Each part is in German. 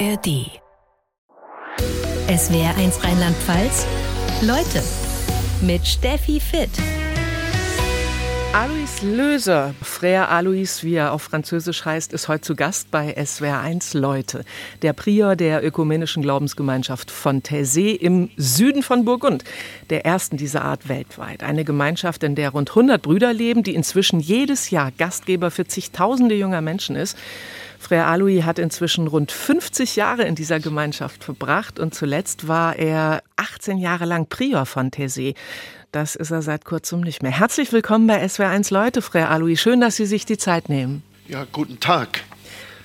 ARD. SWR 1 Rheinland-Pfalz. Leute mit Steffi Fitt. Alois Löser, Frère Alois, wie er auf Französisch heißt, ist heute zu Gast bei SWR1 Leute. Der Prior der ökumenischen Glaubensgemeinschaft von Taizé im Süden von Burgund. Der ersten dieser Art weltweit. Eine Gemeinschaft, in der rund 100 Brüder leben, die inzwischen jedes Jahr Gastgeber für zigtausende junger Menschen ist. Frère Alois hat inzwischen rund 50 Jahre in dieser Gemeinschaft verbracht und zuletzt war er 18 Jahre lang Prior von Taizé. Das ist er seit kurzem nicht mehr. Herzlich willkommen bei SWR1 Leute, Frère Alois. Schön, dass Sie sich die Zeit nehmen. Ja, guten Tag.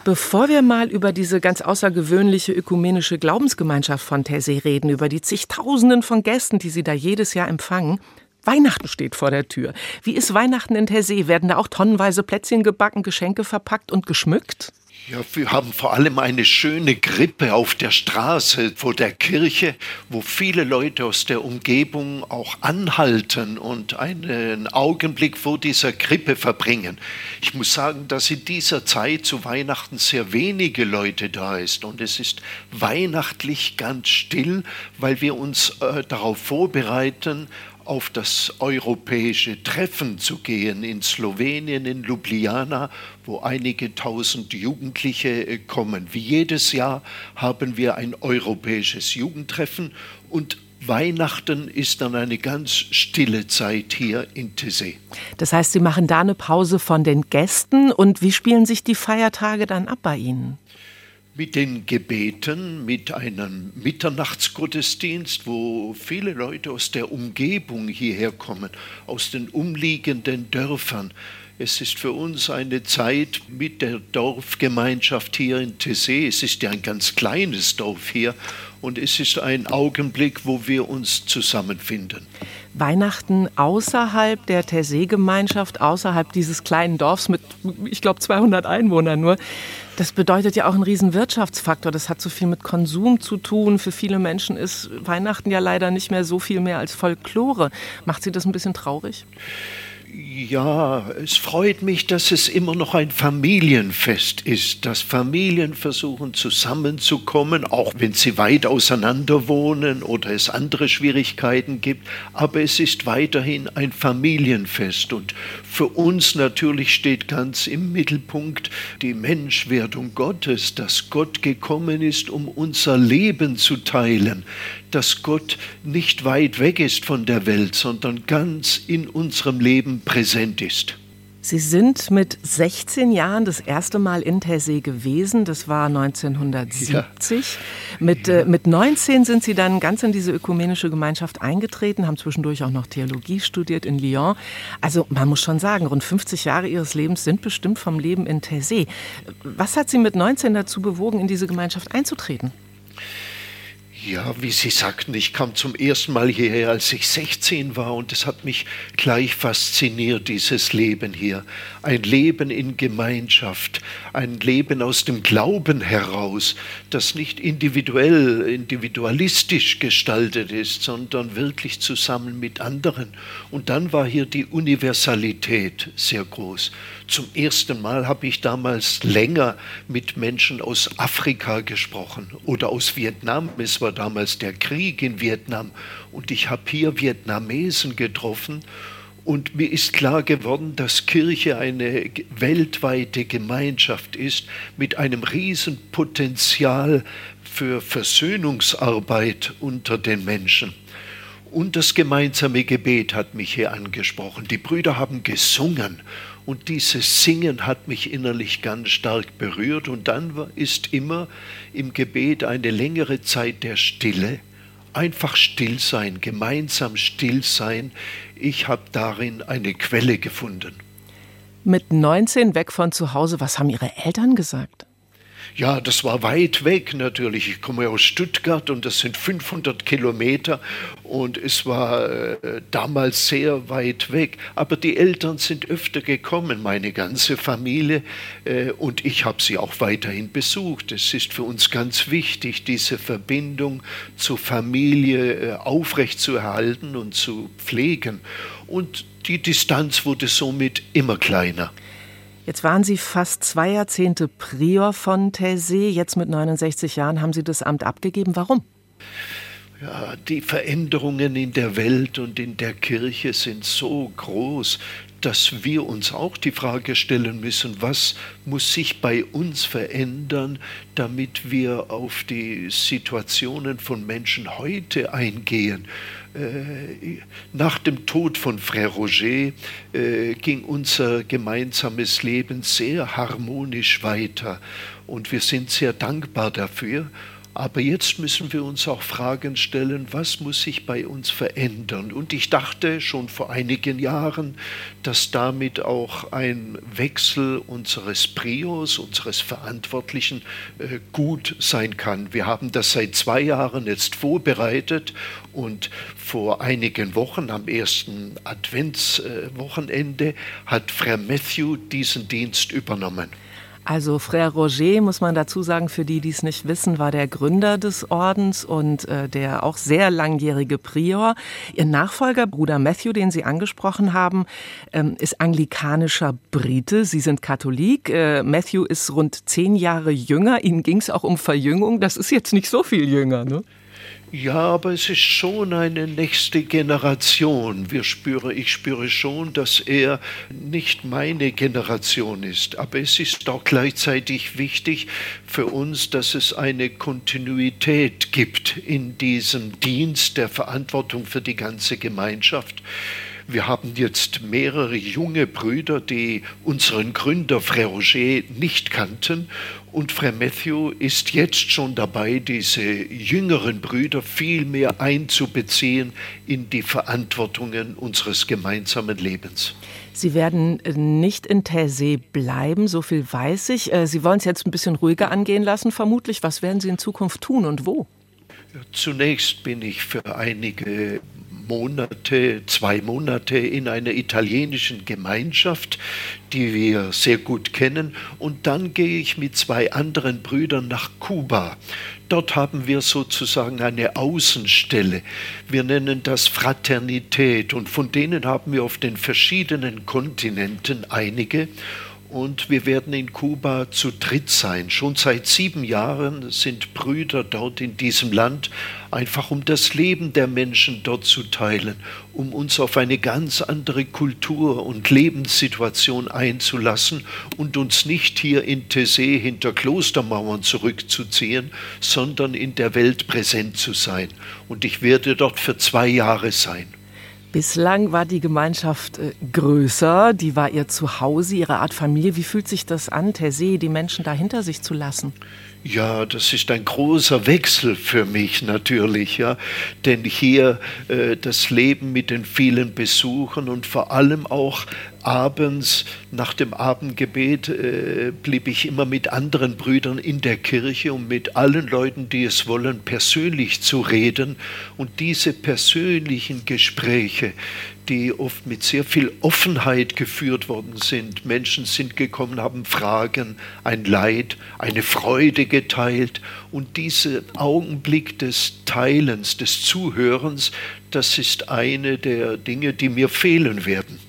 Bevor wir mal über diese ganz außergewöhnliche ökumenische Glaubensgemeinschaft von Taizé reden, über die zigtausenden von Gästen, die Sie da jedes Jahr empfangen, Weihnachten steht vor der Tür. Wie ist Weihnachten in Taizé? Werden da auch tonnenweise Plätzchen gebacken, Geschenke verpackt und geschmückt? Ja, wir haben vor allem eine schöne Grippe auf der Straße vor der Kirche, wo viele Leute aus der Umgebung auch anhalten und einen Augenblick vor dieser Krippe verbringen. Ich muss sagen, dass in dieser Zeit zu Weihnachten sehr wenige Leute da ist und es ist weihnachtlich ganz still, weil wir uns äh, darauf vorbereiten, auf das europäische Treffen zu gehen in Slowenien, in Ljubljana, wo einige tausend Jugendliche äh, kommen. Wie jedes Jahr haben wir ein europäisches Jugendtreffen und Weihnachten ist dann eine ganz stille Zeit hier in Tessé. Das heißt, Sie machen da eine Pause von den Gästen und wie spielen sich die Feiertage dann ab bei Ihnen? Mit den Gebeten, mit einem Mitternachtsgottesdienst, wo viele Leute aus der Umgebung hierher kommen, aus den umliegenden Dörfern. Es ist für uns eine Zeit mit der Dorfgemeinschaft hier in Tessé. Es ist ja ein ganz kleines Dorf hier und es ist ein Augenblick, wo wir uns zusammenfinden. Weihnachten außerhalb der Tessé-Gemeinschaft, außerhalb dieses kleinen Dorfs mit, ich glaube, 200 Einwohnern nur. Das bedeutet ja auch einen riesen Wirtschaftsfaktor. Das hat so viel mit Konsum zu tun. Für viele Menschen ist Weihnachten ja leider nicht mehr so viel mehr als Folklore. Macht Sie das ein bisschen traurig? Ja, es freut mich, dass es immer noch ein Familienfest ist, dass Familien versuchen zusammenzukommen, auch wenn sie weit auseinander wohnen oder es andere Schwierigkeiten gibt. Aber es ist weiterhin ein Familienfest und für uns natürlich steht ganz im Mittelpunkt die Menschwerdung Gottes, dass Gott gekommen ist, um unser Leben zu teilen, dass Gott nicht weit weg ist von der Welt, sondern ganz in unserem Leben präsent ist. Sie sind mit 16 Jahren das erste Mal in Tessé gewesen. Das war 1970. Ja. Mit, ja. äh, mit 19 sind Sie dann ganz in diese ökumenische Gemeinschaft eingetreten, haben zwischendurch auch noch Theologie studiert in Lyon. Also man muss schon sagen, rund 50 Jahre Ihres Lebens sind bestimmt vom Leben in Tessé. Was hat Sie mit 19 dazu bewogen, in diese Gemeinschaft einzutreten? Ja, wie Sie sagten, ich kam zum ersten Mal hierher, als ich 16 war und es hat mich gleich fasziniert, dieses Leben hier. Ein Leben in Gemeinschaft, ein Leben aus dem Glauben heraus, das nicht individuell, individualistisch gestaltet ist, sondern wirklich zusammen mit anderen. Und dann war hier die Universalität sehr groß. Zum ersten Mal habe ich damals länger mit Menschen aus Afrika gesprochen oder aus Vietnam. Es war damals der Krieg in Vietnam und ich habe hier Vietnamesen getroffen und mir ist klar geworden, dass Kirche eine weltweite Gemeinschaft ist mit einem Riesenpotenzial für Versöhnungsarbeit unter den Menschen. Und das gemeinsame Gebet hat mich hier angesprochen. Die Brüder haben gesungen und dieses Singen hat mich innerlich ganz stark berührt. Und dann ist immer im Gebet eine längere Zeit der Stille. Einfach still sein, gemeinsam still sein. Ich habe darin eine Quelle gefunden. Mit 19 weg von zu Hause, was haben Ihre Eltern gesagt? Ja, das war weit weg natürlich. Ich komme aus Stuttgart und das sind 500 Kilometer und es war äh, damals sehr weit weg. Aber die Eltern sind öfter gekommen, meine ganze Familie äh, und ich habe sie auch weiterhin besucht. Es ist für uns ganz wichtig, diese Verbindung zur Familie äh, aufrechtzuerhalten und zu pflegen. Und die Distanz wurde somit immer kleiner. Jetzt waren Sie fast zwei Jahrzehnte Prior von Taizé. Jetzt mit 69 Jahren haben Sie das Amt abgegeben. Warum? Ja, die Veränderungen in der Welt und in der Kirche sind so groß, dass wir uns auch die Frage stellen müssen, was muss sich bei uns verändern, damit wir auf die Situationen von Menschen heute eingehen. Äh, nach dem Tod von Frère Roger äh, ging unser gemeinsames Leben sehr harmonisch weiter und wir sind sehr dankbar dafür. Aber jetzt müssen wir uns auch Fragen stellen, was muss sich bei uns verändern? Und ich dachte schon vor einigen Jahren, dass damit auch ein Wechsel unseres Prios, unseres Verantwortlichen, äh, gut sein kann. Wir haben das seit zwei Jahren jetzt vorbereitet und vor einigen Wochen, am ersten Adventswochenende, hat Frère Matthew diesen Dienst übernommen. Also Frère Roger, muss man dazu sagen, für die, die es nicht wissen, war der Gründer des Ordens und äh, der auch sehr langjährige Prior. Ihr Nachfolger, Bruder Matthew, den Sie angesprochen haben, ähm, ist anglikanischer Brite. Sie sind Katholik. Äh, Matthew ist rund zehn Jahre jünger. Ihnen ging es auch um Verjüngung. Das ist jetzt nicht so viel jünger, ne? Ja, aber es ist schon eine nächste Generation. Wir spüre, ich spüre schon, dass er nicht meine Generation ist. Aber es ist auch gleichzeitig wichtig für uns, dass es eine Kontinuität gibt in diesem Dienst der Verantwortung für die ganze Gemeinschaft. Wir haben jetzt mehrere junge Brüder, die unseren Gründer Frère Roger nicht kannten. Und Frère Matthew ist jetzt schon dabei, diese jüngeren Brüder viel mehr einzubeziehen in die Verantwortungen unseres gemeinsamen Lebens. Sie werden nicht in Taizé bleiben, so viel weiß ich. Äh, Sie wollen es jetzt ein bisschen ruhiger angehen lassen, vermutlich. Was werden Sie in Zukunft tun und wo? Zunächst bin ich für einige Monate, zwei Monate in einer italienischen Gemeinschaft, die wir sehr gut kennen. Und dann gehe ich mit zwei anderen Brüdern nach Kuba. Dort haben wir sozusagen eine Außenstelle. Wir nennen das Fraternität und von denen haben wir auf den verschiedenen Kontinenten einige und wir werden in Kuba zu dritt sein. Schon seit sieben Jahren sind Brüder dort in diesem Land, einfach um das Leben der Menschen dort zu teilen, um uns auf eine ganz andere Kultur und Lebenssituation einzulassen und uns nicht hier in Tessé hinter Klostermauern zurückzuziehen, sondern in der Welt präsent zu sein. Und ich werde dort für zwei Jahre sein. Bislang war die Gemeinschaft äh, größer, die war ihr Zuhause, ihre Art Familie. Wie fühlt sich das an, Tersee, die Menschen da hinter sich zu lassen? Ja, das ist ein großer Wechsel für mich natürlich, ja, denn hier äh, das Leben mit den vielen Besuchen und vor allem auch abends nach dem Abendgebet äh, blieb ich immer mit anderen Brüdern in der Kirche, um mit allen Leuten, die es wollen, persönlich zu reden. Und diese persönlichen Gespräche, die oft mit sehr viel Offenheit geführt worden sind. Menschen sind gekommen, haben Fragen, ein Leid, eine Freude geteilt. Und dieser Augenblick des Teilens, des Zuhörens, das ist eine der Dinge, die mir fehlen werden.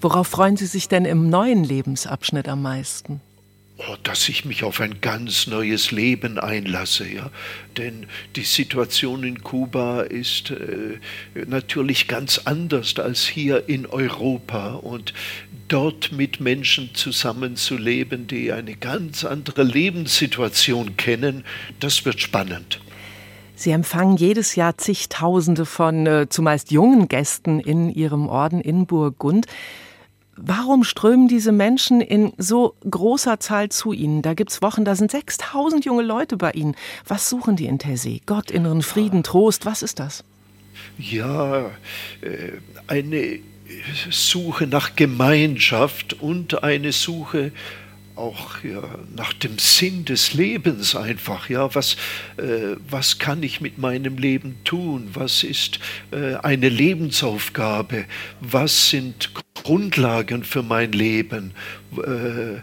Worauf freuen Sie sich denn im neuen Lebensabschnitt am meisten? oh, dass ich mich auf ein ganz neues Leben einlasse. Ja? Denn die Situation in Kuba ist äh, natürlich ganz anders als hier in Europa. Und dort mit Menschen zusammenzuleben, die eine ganz andere Lebenssituation kennen, das wird spannend. Sie empfangen jedes Jahr zigtausende von äh, zumeist jungen Gästen in Ihrem Orden in Burgund. Warum strömen diese Menschen in so großer Zahl zu Ihnen? Da gibt es Wochen, da sind 6000 junge Leute bei Ihnen. Was suchen die in Tessé? Gott, inneren Frieden, Trost, was ist das? Ja, äh, eine Suche nach Gemeinschaft und eine Suche auch ja, nach dem Sinn des Lebens einfach. Ja, was, äh, was kann ich mit meinem Leben tun? Was ist äh, eine Lebensaufgabe? Was sind Grundlagen für mein Leben? Äh,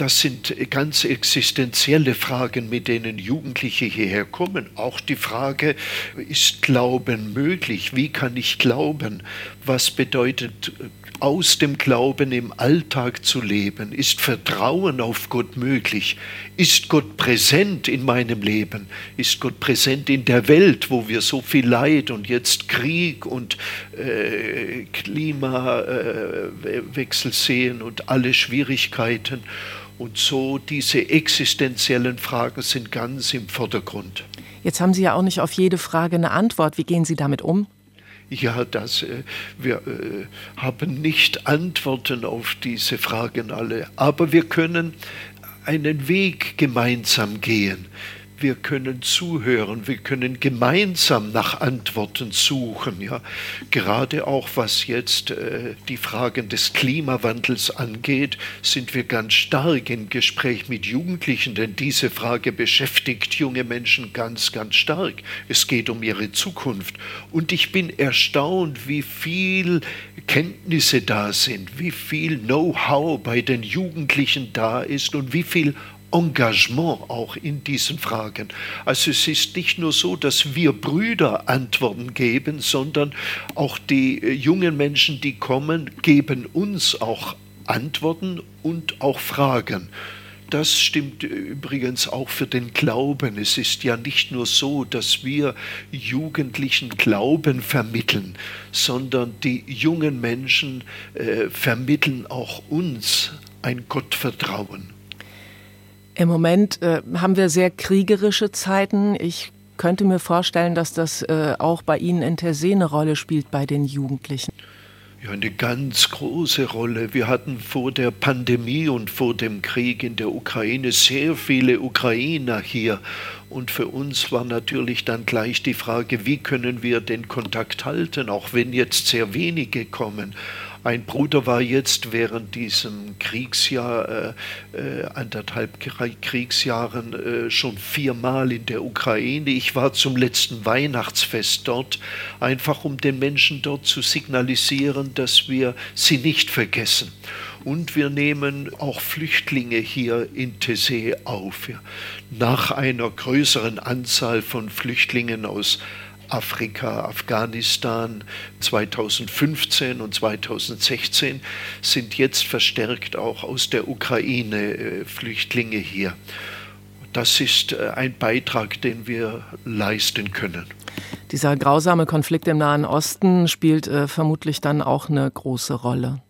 das sind ganz existenzielle Fragen, mit denen Jugendliche hierher kommen. Auch die Frage, ist Glauben möglich? Wie kann ich glauben? Was bedeutet aus dem Glauben im Alltag zu leben? Ist Vertrauen auf Gott möglich? Ist Gott präsent in meinem Leben? Ist Gott präsent in der Welt, wo wir so viel Leid und jetzt Krieg und äh, Klimawechsel sehen und alle Schwierigkeiten? Und so diese existenziellen Fragen sind ganz im Vordergrund. Jetzt haben Sie ja auch nicht auf jede Frage eine Antwort. Wie gehen Sie damit um? Ja, das, äh, wir äh, haben nicht Antworten auf diese Fragen alle, aber wir können einen Weg gemeinsam gehen wir können zuhören, wir können gemeinsam nach Antworten suchen. Ja? Gerade auch was jetzt äh, die Fragen des Klimawandels angeht, sind wir ganz stark im Gespräch mit Jugendlichen, denn diese Frage beschäftigt junge Menschen ganz, ganz stark. Es geht um ihre Zukunft. Und ich bin erstaunt, wie viel Kenntnisse da sind, wie viel Know-how bei den Jugendlichen da ist und wie viel Engagement auch in diesen Fragen. Also es ist nicht nur so, dass wir Brüder Antworten geben, sondern auch die äh, jungen Menschen, die kommen, geben uns auch Antworten und auch Fragen. Das stimmt übrigens auch für den Glauben. Es ist ja nicht nur so, dass wir Jugendlichen Glauben vermitteln, sondern die jungen Menschen äh, vermitteln auch uns ein Gottvertrauen. Im Moment äh, haben wir sehr kriegerische Zeiten. Ich könnte mir vorstellen, dass das äh, auch bei Ihnen in Tersee eine Rolle spielt bei den Jugendlichen. Ja, eine ganz große Rolle. Wir hatten vor der Pandemie und vor dem Krieg in der Ukraine sehr viele Ukrainer hier. Und für uns war natürlich dann gleich die Frage, wie können wir den Kontakt halten, auch wenn jetzt sehr wenige kommen. Ein Bruder war jetzt während diesem Kriegsjahr, äh, äh, anderthalb Kriegsjahren, äh, schon viermal in der Ukraine. Ich war zum letzten Weihnachtsfest dort, einfach um den Menschen dort zu signalisieren, dass wir sie nicht vergessen. Und wir nehmen auch Flüchtlinge hier in Tessé auf. Nach einer größeren Anzahl von Flüchtlingen aus Afrika, Afghanistan 2015 und 2016 sind jetzt verstärkt auch aus der Ukraine äh, Flüchtlinge hier. Das ist äh, ein Beitrag, den wir leisten können. Dieser grausame Konflikt im Nahen Osten spielt äh, vermutlich dann auch eine große Rolle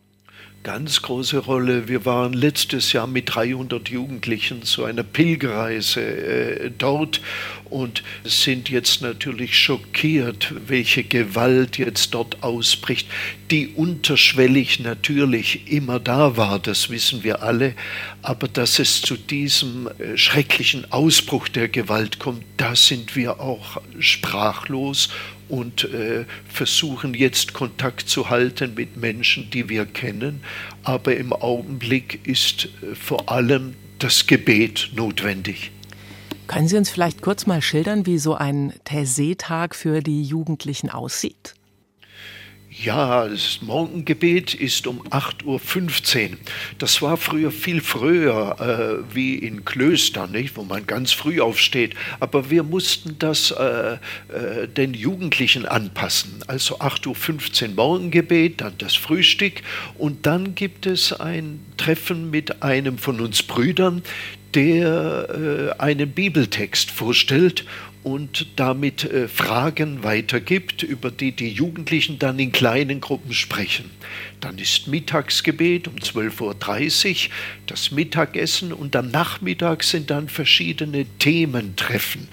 ganz große Rolle. Wir waren letztes Jahr mit 300 Jugendlichen zu einer Pilgerreise äh, dort und sind jetzt natürlich schockiert, welche Gewalt jetzt dort ausbricht, die unterschwellig natürlich immer da war, das wissen wir alle, aber dass es zu diesem äh, schrecklichen Ausbruch der Gewalt kommt, da sind wir auch sprachlos und äh, versuchen jetzt Kontakt zu halten mit Menschen, die wir kennen. Aber im Augenblick ist äh, vor allem das Gebet notwendig. Können Sie uns vielleicht kurz mal schildern, wie so ein Taizé-Tag für die Jugendlichen aussieht? Ja, das Morgengebet ist um 8.15 Uhr. Das war früher viel früher äh, wie in Klöstern, nicht? wo man ganz früh aufsteht. Aber wir mussten das äh, äh, den Jugendlichen anpassen. Also 8.15 Uhr Morgengebet, dann das Frühstück und dann gibt es ein Treffen mit einem von uns Brüdern, der äh, einen Bibeltext vorstellt und damit äh, Fragen weitergibt, über die die Jugendlichen dann in kleinen Gruppen sprechen. Dann ist Mittagsgebet um 12.30 Uhr, das Mittagessen und am Nachmittag sind dann verschiedene Thementreffen,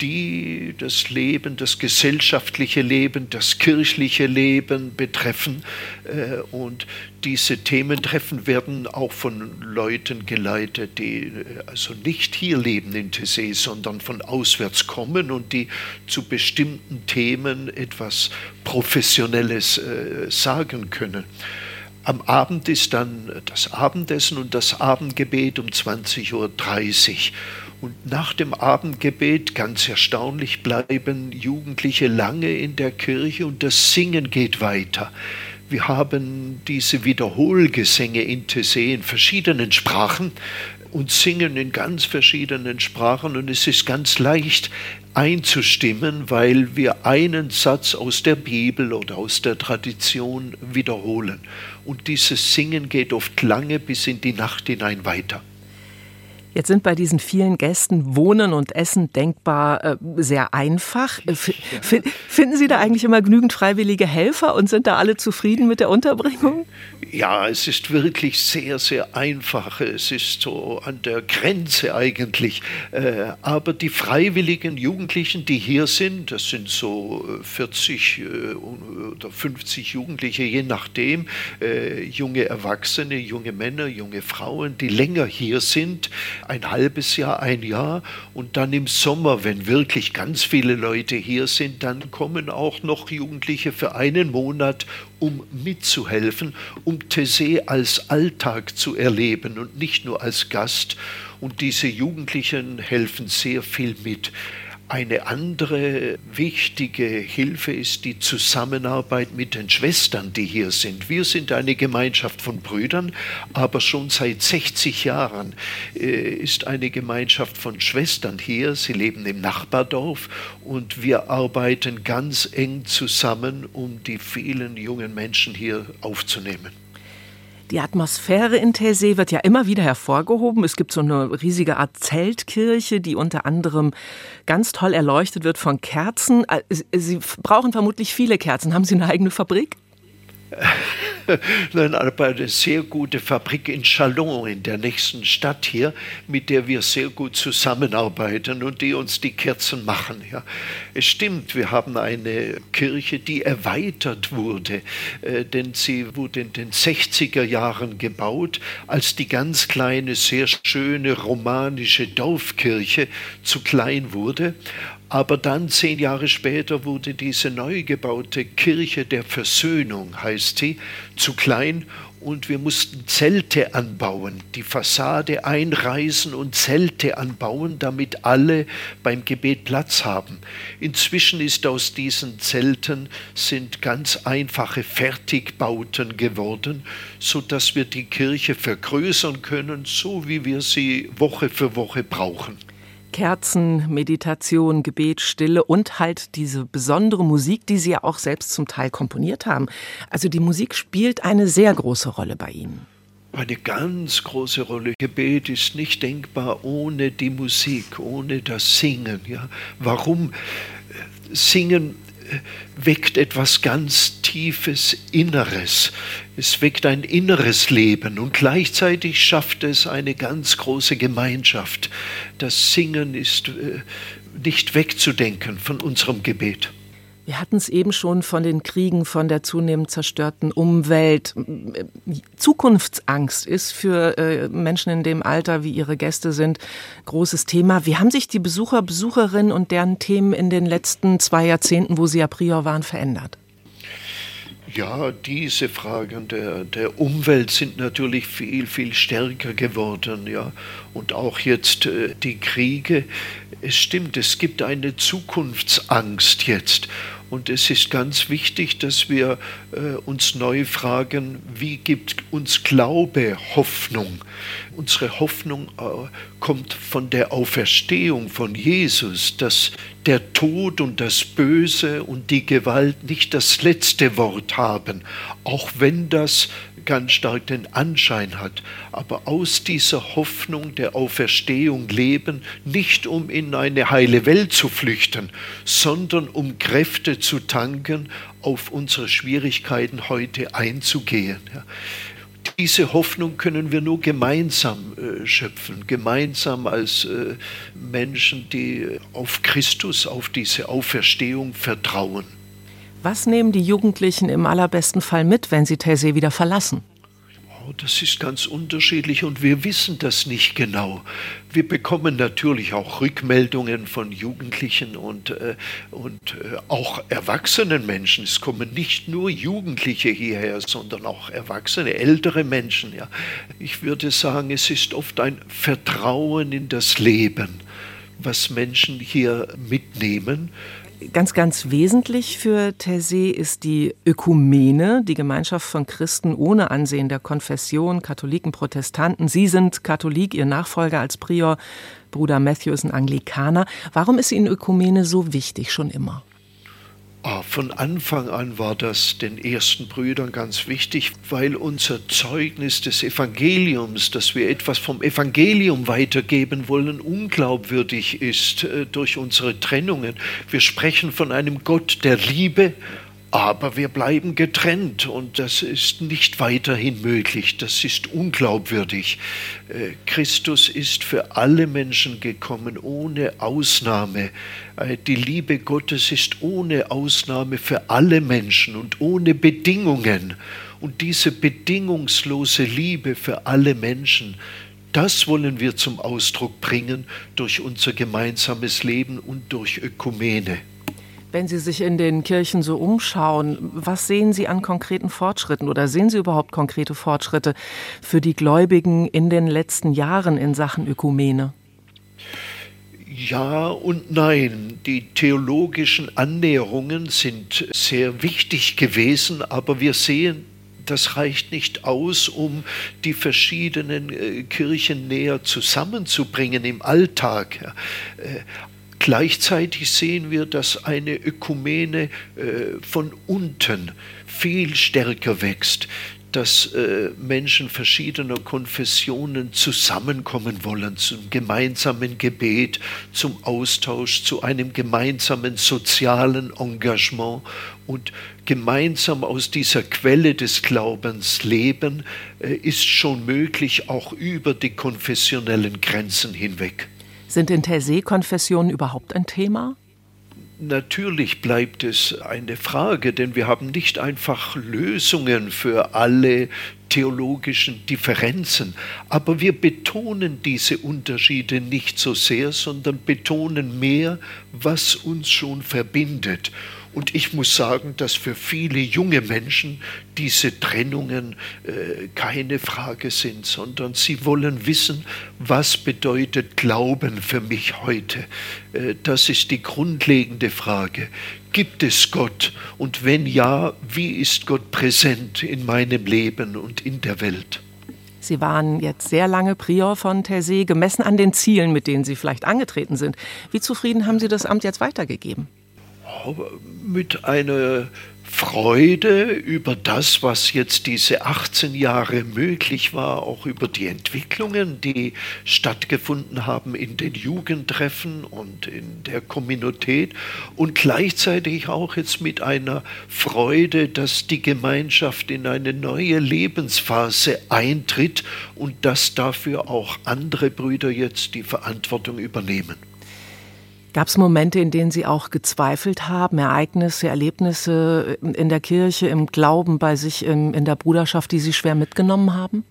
die das Leben, das gesellschaftliche Leben, das kirchliche Leben betreffen. Äh, und diese Thementreffen werden auch von Leuten geleitet, die äh, also nicht hier leben in Tessé, sondern von auswärts kommen und die zu bestimmten Themen etwas Professionelles äh, sagen können. Am Abend ist dann das Abendessen und das Abendgebet um 20.30 Uhr. Und nach dem Abendgebet, ganz erstaunlich, bleiben Jugendliche lange in der Kirche und das Singen geht weiter. Wir haben diese Wiederholgesänge in Tessé in verschiedenen Sprachen und singen in ganz verschiedenen Sprachen und es ist ganz leicht, einzustimmen, weil wir einen Satz aus der Bibel oder aus der Tradition wiederholen. Und dieses Singen geht oft lange bis in die Nacht hinein weiter. Jetzt sind bei diesen vielen Gästen Wohnen und Essen denkbar äh, sehr einfach. F finden Sie da eigentlich immer genügend freiwillige Helfer und sind da alle zufrieden mit der Unterbringung? Ja, es ist wirklich sehr, sehr einfach. Es ist so an der Grenze eigentlich. Äh, aber die freiwilligen Jugendlichen, die hier sind, das sind so 40 äh, oder 50 Jugendliche, je nachdem, äh, junge Erwachsene, junge Männer, junge Frauen, die länger hier sind, ein halbes Jahr, ein Jahr und dann im Sommer, wenn wirklich ganz viele Leute hier sind, dann kommen auch noch Jugendliche für einen Monat, um mitzuhelfen, um Tessé als Alltag zu erleben und nicht nur als Gast. Und diese Jugendlichen helfen sehr viel mit. Eine andere wichtige Hilfe ist die Zusammenarbeit mit den Schwestern, die hier sind. Wir sind eine Gemeinschaft von Brüdern, aber schon seit 60 Jahren äh, ist eine Gemeinschaft von Schwestern hier. Sie leben im Nachbardorf und wir arbeiten ganz eng zusammen, um die vielen jungen Menschen hier aufzunehmen. Die Atmosphäre in Taizé wird ja immer wieder hervorgehoben. Es gibt so eine riesige Art Zeltkirche, die unter anderem ganz toll erleuchtet wird von Kerzen. Äh, Sie brauchen vermutlich viele Kerzen. Haben Sie eine eigene Fabrik? Nein, aber eine sehr gute Fabrik in Chalon, in der nächsten Stadt hier, mit der wir sehr gut zusammenarbeiten und die uns die Kerzen machen. Ja. Es stimmt, wir haben eine Kirche, die erweitert wurde, äh, denn sie wurde in den 60er Jahren gebaut, als die ganz kleine, sehr schöne romanische Dorfkirche zu klein wurde. Aber dann, zehn Jahre später, wurde diese neu gebaute Kirche der Versöhnung, heißt sie, zu klein und wir mussten Zelte anbauen, die Fassade einreißen und Zelte anbauen, damit alle beim Gebet Platz haben. Inzwischen ist aus diesen Zelten sind ganz einfache Fertigbauten geworden, so dass wir die Kirche vergrößern können, so wie wir sie Woche für Woche brauchen. Kerzen, Meditation, Gebet, Stille und halt diese besondere Musik, die Sie ja auch selbst zum Teil komponiert haben. Also die Musik spielt eine sehr große Rolle bei Ihnen. Eine ganz große Rolle. Gebet ist nicht denkbar ohne die Musik, ohne das Singen. Ja. Warum? Singen weckt etwas ganz Tiefes Inneres. Es weckt ein inneres Leben und gleichzeitig schafft es eine ganz große Gemeinschaft. Das Singen ist äh, nicht wegzudenken von unserem Gebet. Wir hatten es eben schon von den Kriegen, von der zunehmend zerstörten Umwelt. Zukunftsangst ist für äh, Menschen in dem Alter, wie ihre Gäste sind, großes Thema. Wie haben sich die Besucher, Besucherinnen und deren Themen in den letzten zwei Jahrzehnten, wo sie ja Prior waren, verändert? Ja, diese Fragen der, der Umwelt sind natürlich viel, viel stärker geworden. Ja. Und auch jetzt äh, die Kriege. Es stimmt, es gibt eine Zukunftsangst jetzt. Und es ist ganz wichtig, dass wir äh, uns neu fragen, wie gibt uns Glaube Hoffnung? Unsere Hoffnung äh, kommt von der Auferstehung von Jesus, dass der Tod und das Böse und die Gewalt nicht das letzte Wort haben, auch wenn das ganz stark den Anschein hat, aber aus dieser Hoffnung der Auferstehung leben, nicht um in eine heile Welt zu flüchten, sondern um Kräfte zu tanken, auf unsere Schwierigkeiten heute einzugehen. Diese Hoffnung können wir nur gemeinsam äh, schöpfen, gemeinsam als äh, Menschen, die auf Christus, auf diese Auferstehung vertrauen. Was nehmen die Jugendlichen im allerbesten Fall mit, wenn sie Taizé wieder verlassen? Oh, das ist ganz unterschiedlich und wir wissen das nicht genau. Wir bekommen natürlich auch Rückmeldungen von Jugendlichen und, äh, und äh, auch erwachsenen Menschen. Es kommen nicht nur Jugendliche hierher, sondern auch erwachsene, ältere Menschen. Ja. Ich würde sagen, es ist oft ein Vertrauen in das Leben, was Menschen hier mitnehmen Ganz, ganz wesentlich für Taizé ist die Ökumene, die Gemeinschaft von Christen ohne Ansehen der Konfession, Katholiken, Protestanten. Sie sind Katholik, Ihr Nachfolger als Prior, Bruder Matthew ist ein Anglikaner. Warum ist Ihnen Ökumene so wichtig schon immer? Ah, von Anfang an war das den ersten Brüdern ganz wichtig, weil unser Zeugnis des Evangeliums, dass wir etwas vom Evangelium weitergeben wollen, unglaubwürdig ist äh, durch unsere Trennungen. Wir sprechen von einem Gott der Liebe, aber wir bleiben getrennt und das ist nicht weiterhin möglich. Das ist unglaubwürdig. Äh, Christus ist für alle Menschen gekommen, ohne Ausnahme. Äh, die Liebe Gottes ist ohne Ausnahme für alle Menschen und ohne Bedingungen. Und diese bedingungslose Liebe für alle Menschen, das wollen wir zum Ausdruck bringen durch unser gemeinsames Leben und durch Ökumene. Wenn Sie sich in den Kirchen so umschauen, was sehen Sie an konkreten Fortschritten oder sehen Sie überhaupt konkrete Fortschritte für die Gläubigen in den letzten Jahren in Sachen Ökumene? Ja und nein. Die theologischen Annäherungen sind sehr wichtig gewesen, aber wir sehen, das reicht nicht aus, um die verschiedenen äh, Kirchen näher zusammenzubringen im Alltag. Gleichzeitig sehen wir, dass eine Ökumene äh, von unten viel stärker wächst, dass äh, Menschen verschiedener Konfessionen zusammenkommen wollen zum gemeinsamen Gebet, zum Austausch, zu einem gemeinsamen sozialen Engagement und gemeinsam aus dieser Quelle des Glaubens leben, äh, ist schon möglich, auch über die konfessionellen Grenzen hinweg. Sind Interse-Konfessionen überhaupt ein Thema? Natürlich bleibt es eine Frage, denn wir haben nicht einfach Lösungen für alle theologischen Differenzen, aber wir betonen diese Unterschiede nicht so sehr, sondern betonen mehr, was uns schon verbindet. Und ich muss sagen, dass für viele junge Menschen diese Trennungen äh, keine Frage sind, sondern sie wollen wissen, was bedeutet Glauben für mich heute. Äh, das ist die grundlegende Frage. Gibt es Gott? Und wenn ja, wie ist Gott präsent in meinem Leben und in der Welt? Sie waren jetzt sehr lange Prior von Taizé, gemessen an den Zielen, mit denen Sie vielleicht angetreten sind. Wie zufrieden haben Sie das Amt jetzt weitergegeben? Mit einer Freude über das, was jetzt diese 18 Jahre möglich war, auch über die Entwicklungen, die stattgefunden haben in den Jugendtreffen und in der Kommunität und gleichzeitig auch jetzt mit einer Freude, dass die Gemeinschaft in eine neue Lebensphase eintritt und dass dafür auch andere Brüder jetzt die Verantwortung übernehmen. Gab es Momente, in denen Sie auch gezweifelt haben, Ereignisse, Erlebnisse in der Kirche, im Glauben bei sich in, in der Bruderschaft, die Sie schwer mitgenommen haben?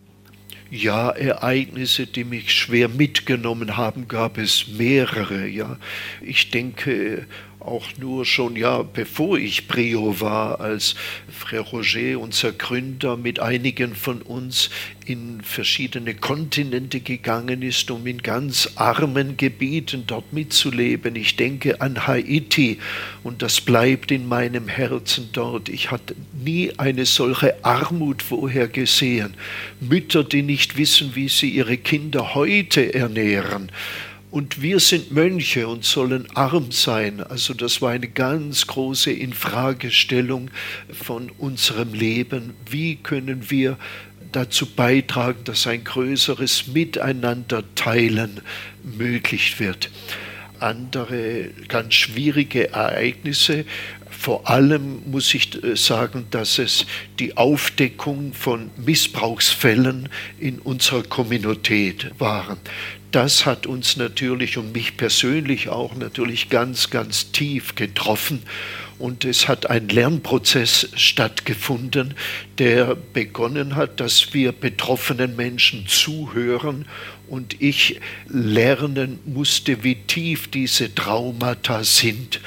Ja, Ereignisse, die mich schwer mitgenommen haben, gab es mehrere. Ja, ich denke auch nur schon, ja, bevor ich Prior war, als Frère Roger, unser Gründer, mit einigen von uns in verschiedene Kontinente gegangen ist, um in ganz armen Gebieten dort mitzuleben. Ich denke an Haiti und das bleibt in meinem Herzen dort. Ich hatte nie eine solche Armut vorher gesehen. Mütter, die nicht wissen, wie sie ihre Kinder heute ernähren und wir sind Mönche und sollen arm sein. Also das war eine ganz große Infragestellung von unserem Leben. Wie können wir dazu beitragen, dass ein größeres Miteinander teilen möglich wird? Andere ganz schwierige Ereignisse vor allem muss ich äh, sagen, dass es die Aufdeckung von Missbrauchsfällen in unserer Kommunität waren das hat uns natürlich und mich persönlich auch natürlich ganz, ganz tief getroffen. Und es hat ein Lernprozess stattgefunden, der begonnen hat, dass wir betroffenen Menschen zuhören und ich lernen musste, wie tief diese Traumata sind.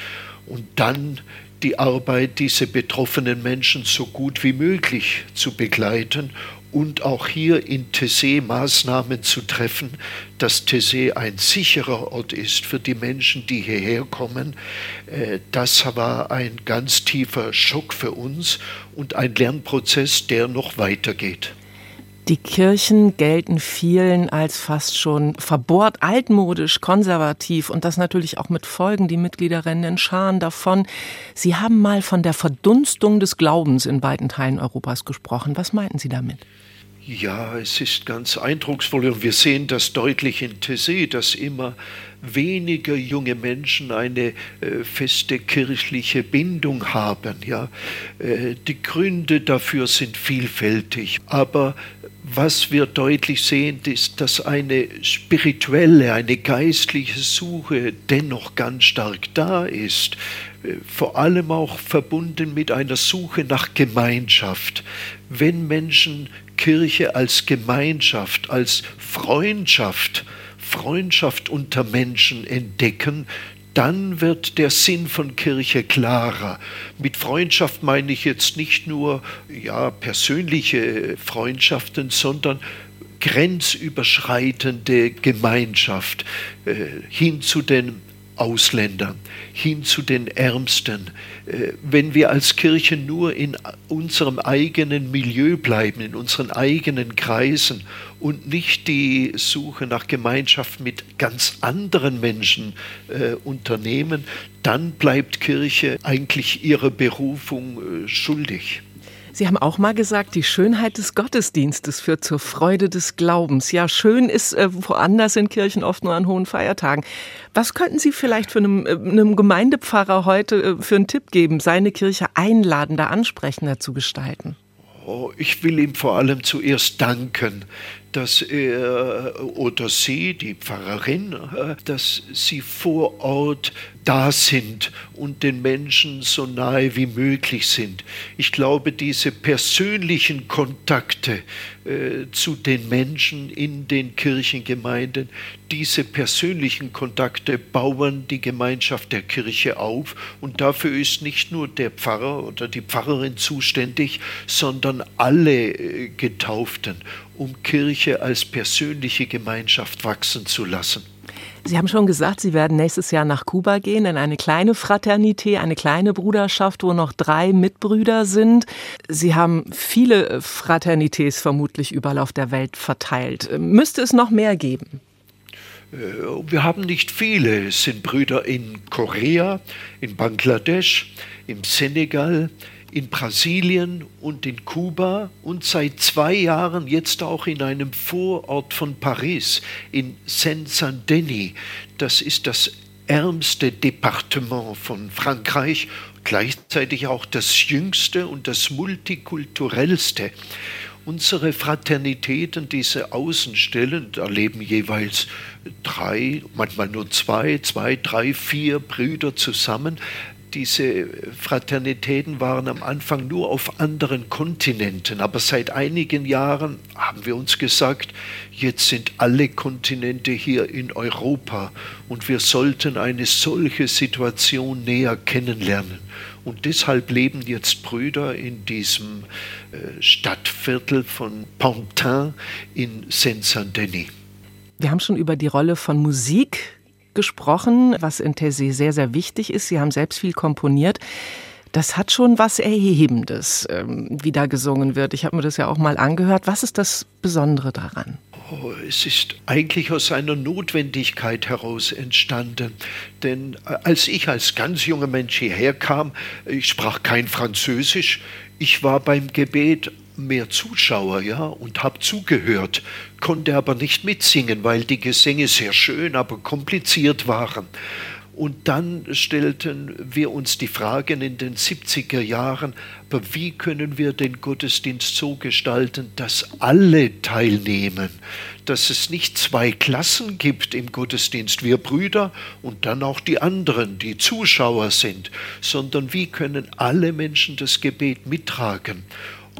Und dann die Arbeit, diese betroffenen Menschen so gut wie möglich zu begleiten und auch hier in Tessé Maßnahmen zu treffen, dass Tessé ein sicherer Ort ist für die Menschen, die hierher kommen. Äh, das war ein ganz tiefer Schock für uns und ein Lernprozess, der noch weitergeht. Die Kirchen gelten vielen als fast schon verbohrt, altmodisch, konservativ und das natürlich auch mit Folgen. Die Mitglieder rennen in Scharen davon. Sie haben mal von der Verdunstung des Glaubens in beiden Teilen Europas gesprochen. Was meinten Sie damit? Ja, es ist ganz eindrucksvoll und wir sehen das deutlich in Tessé, dass immer weniger junge Menschen eine äh, feste kirchliche Bindung haben. Ja, äh, die Gründe dafür sind vielfältig, aber was wir deutlich sehen, ist, dass eine spirituelle, eine geistliche Suche dennoch ganz stark da ist, äh, vor allem auch verbunden mit einer Suche nach Gemeinschaft. Wenn Menschen Kirche als Gemeinschaft, als Freundschaft, Freundschaft unter Menschen entdecken, dann wird der Sinn von Kirche klarer. Mit Freundschaft meine ich jetzt nicht nur ja, persönliche Freundschaften, sondern grenzüberschreitende Gemeinschaft äh, hin zu den Ausländern, hin zu den Ärmsten. Äh, wenn wir als Kirche nur in unserem eigenen Milieu bleiben, in unseren eigenen Kreisen und nicht die Suche nach Gemeinschaft mit ganz anderen Menschen äh, unternehmen, dann bleibt Kirche eigentlich ihrer Berufung äh, schuldig. Sie haben auch mal gesagt, die Schönheit des Gottesdienstes führt zur Freude des Glaubens. Ja, schön ist äh, woanders in Kirchen oft nur an hohen Feiertagen. Was könnten Sie vielleicht für einem, äh, einem Gemeindepfarrer heute äh, für einen Tipp geben, seine Kirche einladender, ansprechender zu gestalten? Oh, ich will ihm vor allem zuerst danken, dass er oder sie, die Pfarrerin, äh, dass sie vor Ort da sind und den Menschen so nahe wie möglich sind. Ich glaube, diese persönlichen Kontakte äh, zu den Menschen in den Kirchengemeinden, diese persönlichen Kontakte bauen die Gemeinschaft der Kirche auf und dafür ist nicht nur der Pfarrer oder die Pfarrerin zuständig, sondern alle äh, Getauften, um Kirche als persönliche Gemeinschaft wachsen zu lassen. Sie haben schon gesagt, Sie werden nächstes Jahr nach Kuba gehen, in eine kleine Fraternität, eine kleine Bruderschaft, wo noch drei Mitbrüder sind. Sie haben viele Fraternitäts vermutlich überall auf der Welt verteilt. Müsste es noch mehr geben? Äh, wir haben nicht viele. Es sind Brüder in Korea, in Bangladesch, im Senegal, in Brasilien und in Kuba und seit zwei Jahren jetzt auch in einem Vorort von Paris, in Saint-Saint-Denis. Das ist das ärmste Departement von Frankreich, gleichzeitig auch das jüngste und das multikulturellste. Unsere Fraternitäten, diese Außenstellen, da leben jeweils drei, manchmal nur zwei, zwei, drei, vier Brüder zusammen, diese Fraternitäten waren am Anfang nur auf anderen Kontinenten, aber seit einigen Jahren haben wir uns gesagt, jetzt sind alle Kontinente hier in Europa und wir sollten eine solche Situation näher kennenlernen. Und deshalb leben jetzt Brüder in diesem äh, Stadtviertel von Pantin in Saint-Saint-Denis. Wir haben schon über die Rolle von Musik gesprochen, was in Tessé sehr, sehr wichtig ist. Sie haben selbst viel komponiert. Das hat schon was Erhebendes, ähm, wie da gesungen wird. Ich habe mir das ja auch mal angehört. Was ist das Besondere daran? Oh, es ist eigentlich aus einer Notwendigkeit heraus entstanden. Denn äh, als ich als ganz junger Mensch hierher kam, ich sprach kein Französisch, ich war beim Gebet mehr Zuschauer, ja, und habe zugehört, konnte aber nicht mitsingen, weil die Gesänge sehr schön, aber kompliziert waren. Und dann stellten wir uns die Fragen in den 70er Jahren, aber wie können wir den Gottesdienst so gestalten, dass alle teilnehmen, dass es nicht zwei Klassen gibt im Gottesdienst, wir Brüder und dann auch die anderen, die Zuschauer sind, sondern wie können alle Menschen das Gebet mittragen.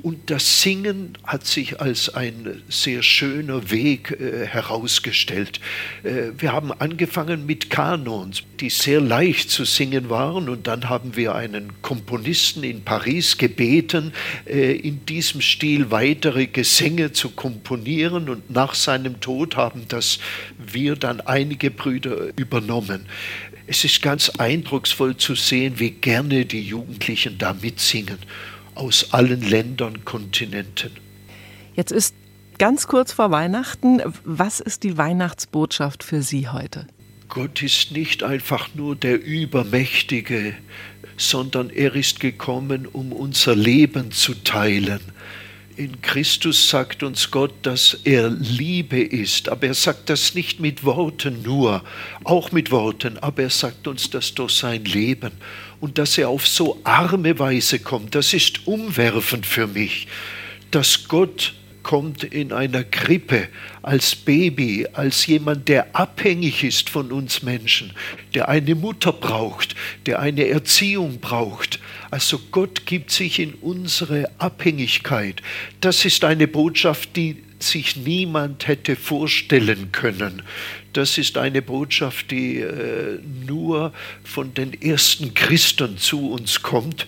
Und das Singen hat sich als ein sehr schöner Weg äh, herausgestellt. Äh, wir haben angefangen mit Kanons, die sehr leicht zu singen waren. Und dann haben wir einen Komponisten in Paris gebeten, äh, in diesem Stil weitere Gesänge zu komponieren. Und nach seinem Tod haben das wir dann einige Brüder übernommen. Es ist ganz eindrucksvoll zu sehen, wie gerne die Jugendlichen da mitsingen aus allen Ländern, Kontinenten. Jetzt ist ganz kurz vor Weihnachten. Was ist die Weihnachtsbotschaft für Sie heute? Gott ist nicht einfach nur der Übermächtige, sondern er ist gekommen, um unser Leben zu teilen. In Christus sagt uns Gott, dass er Liebe ist, aber er sagt das nicht mit Worten nur, auch mit Worten, aber er sagt uns das durch sein Leben und dass er auf so arme Weise kommt, das ist umwerfend für mich, dass Gott kommt in einer Krippe als Baby, als jemand, der abhängig ist von uns Menschen, der eine Mutter braucht, der eine Erziehung braucht. Also Gott gibt sich in unsere Abhängigkeit. Das ist eine Botschaft, die sich niemand hätte vorstellen können. Das ist eine Botschaft, die äh, nur von den ersten Christen zu uns kommt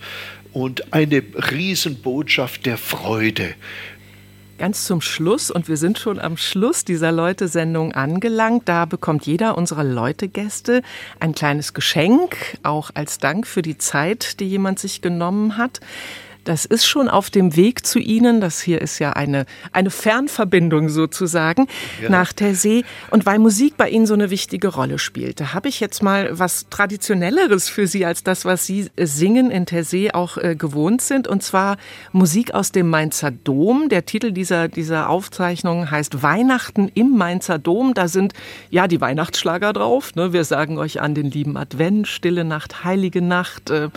und eine Riesenbotschaft der Freude. Ganz zum Schluss, und wir sind schon am Schluss dieser Leute-Sendung angelangt, da bekommt jeder unserer Leute-Gäste ein kleines Geschenk, auch als Dank für die Zeit, die jemand sich genommen hat. Das ist schon auf dem Weg zu Ihnen. Das hier ist ja eine, eine Fernverbindung sozusagen ja. nach Tersee. Und weil Musik bei Ihnen so eine wichtige Rolle spielt, da habe ich jetzt mal was Traditionelleres für Sie als das, was Sie singen in Tersee auch äh, gewohnt sind. Und zwar Musik aus dem Mainzer Dom. Der Titel dieser, dieser Aufzeichnung heißt Weihnachten im Mainzer Dom. Da sind ja die Weihnachtsschlager drauf. Ne? Wir sagen euch an den lieben Advent, Stille Nacht, Heilige Nacht. Äh,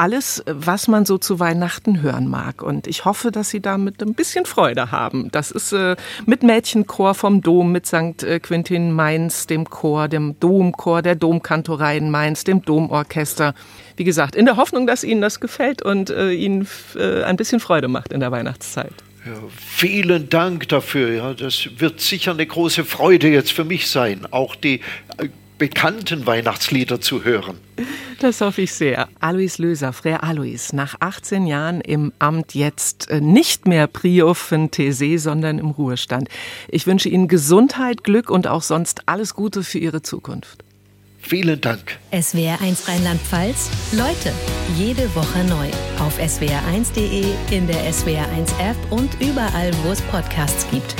alles, was man so zu Weihnachten hören mag. Und ich hoffe, dass Sie damit ein bisschen Freude haben. Das ist äh, mit Mädchenchor vom Dom, mit St. Äh, Quintin Mainz, dem Chor, dem Domchor, der Domkantorei in Mainz, dem Domorchester. Wie gesagt, in der Hoffnung, dass Ihnen das gefällt und äh, Ihnen äh, ein bisschen Freude macht in der Weihnachtszeit. Ja, vielen Dank dafür. Ja, das wird sicher eine große Freude jetzt für mich sein, auch die äh, bekannten Weihnachtslieder zu hören. Das hoffe ich sehr. Alois Löser, Frère Alois, nach 18 Jahren im Amt jetzt äh, nicht mehr Prio von TC, sondern im Ruhestand. Ich wünsche Ihnen Gesundheit, Glück und auch sonst alles Gute für Ihre Zukunft. Vielen Dank. SWR1 Rheinland-Pfalz. Leute, jede Woche neu. Auf swr1.de, in der SWR1 App und überall, wo es Podcasts gibt.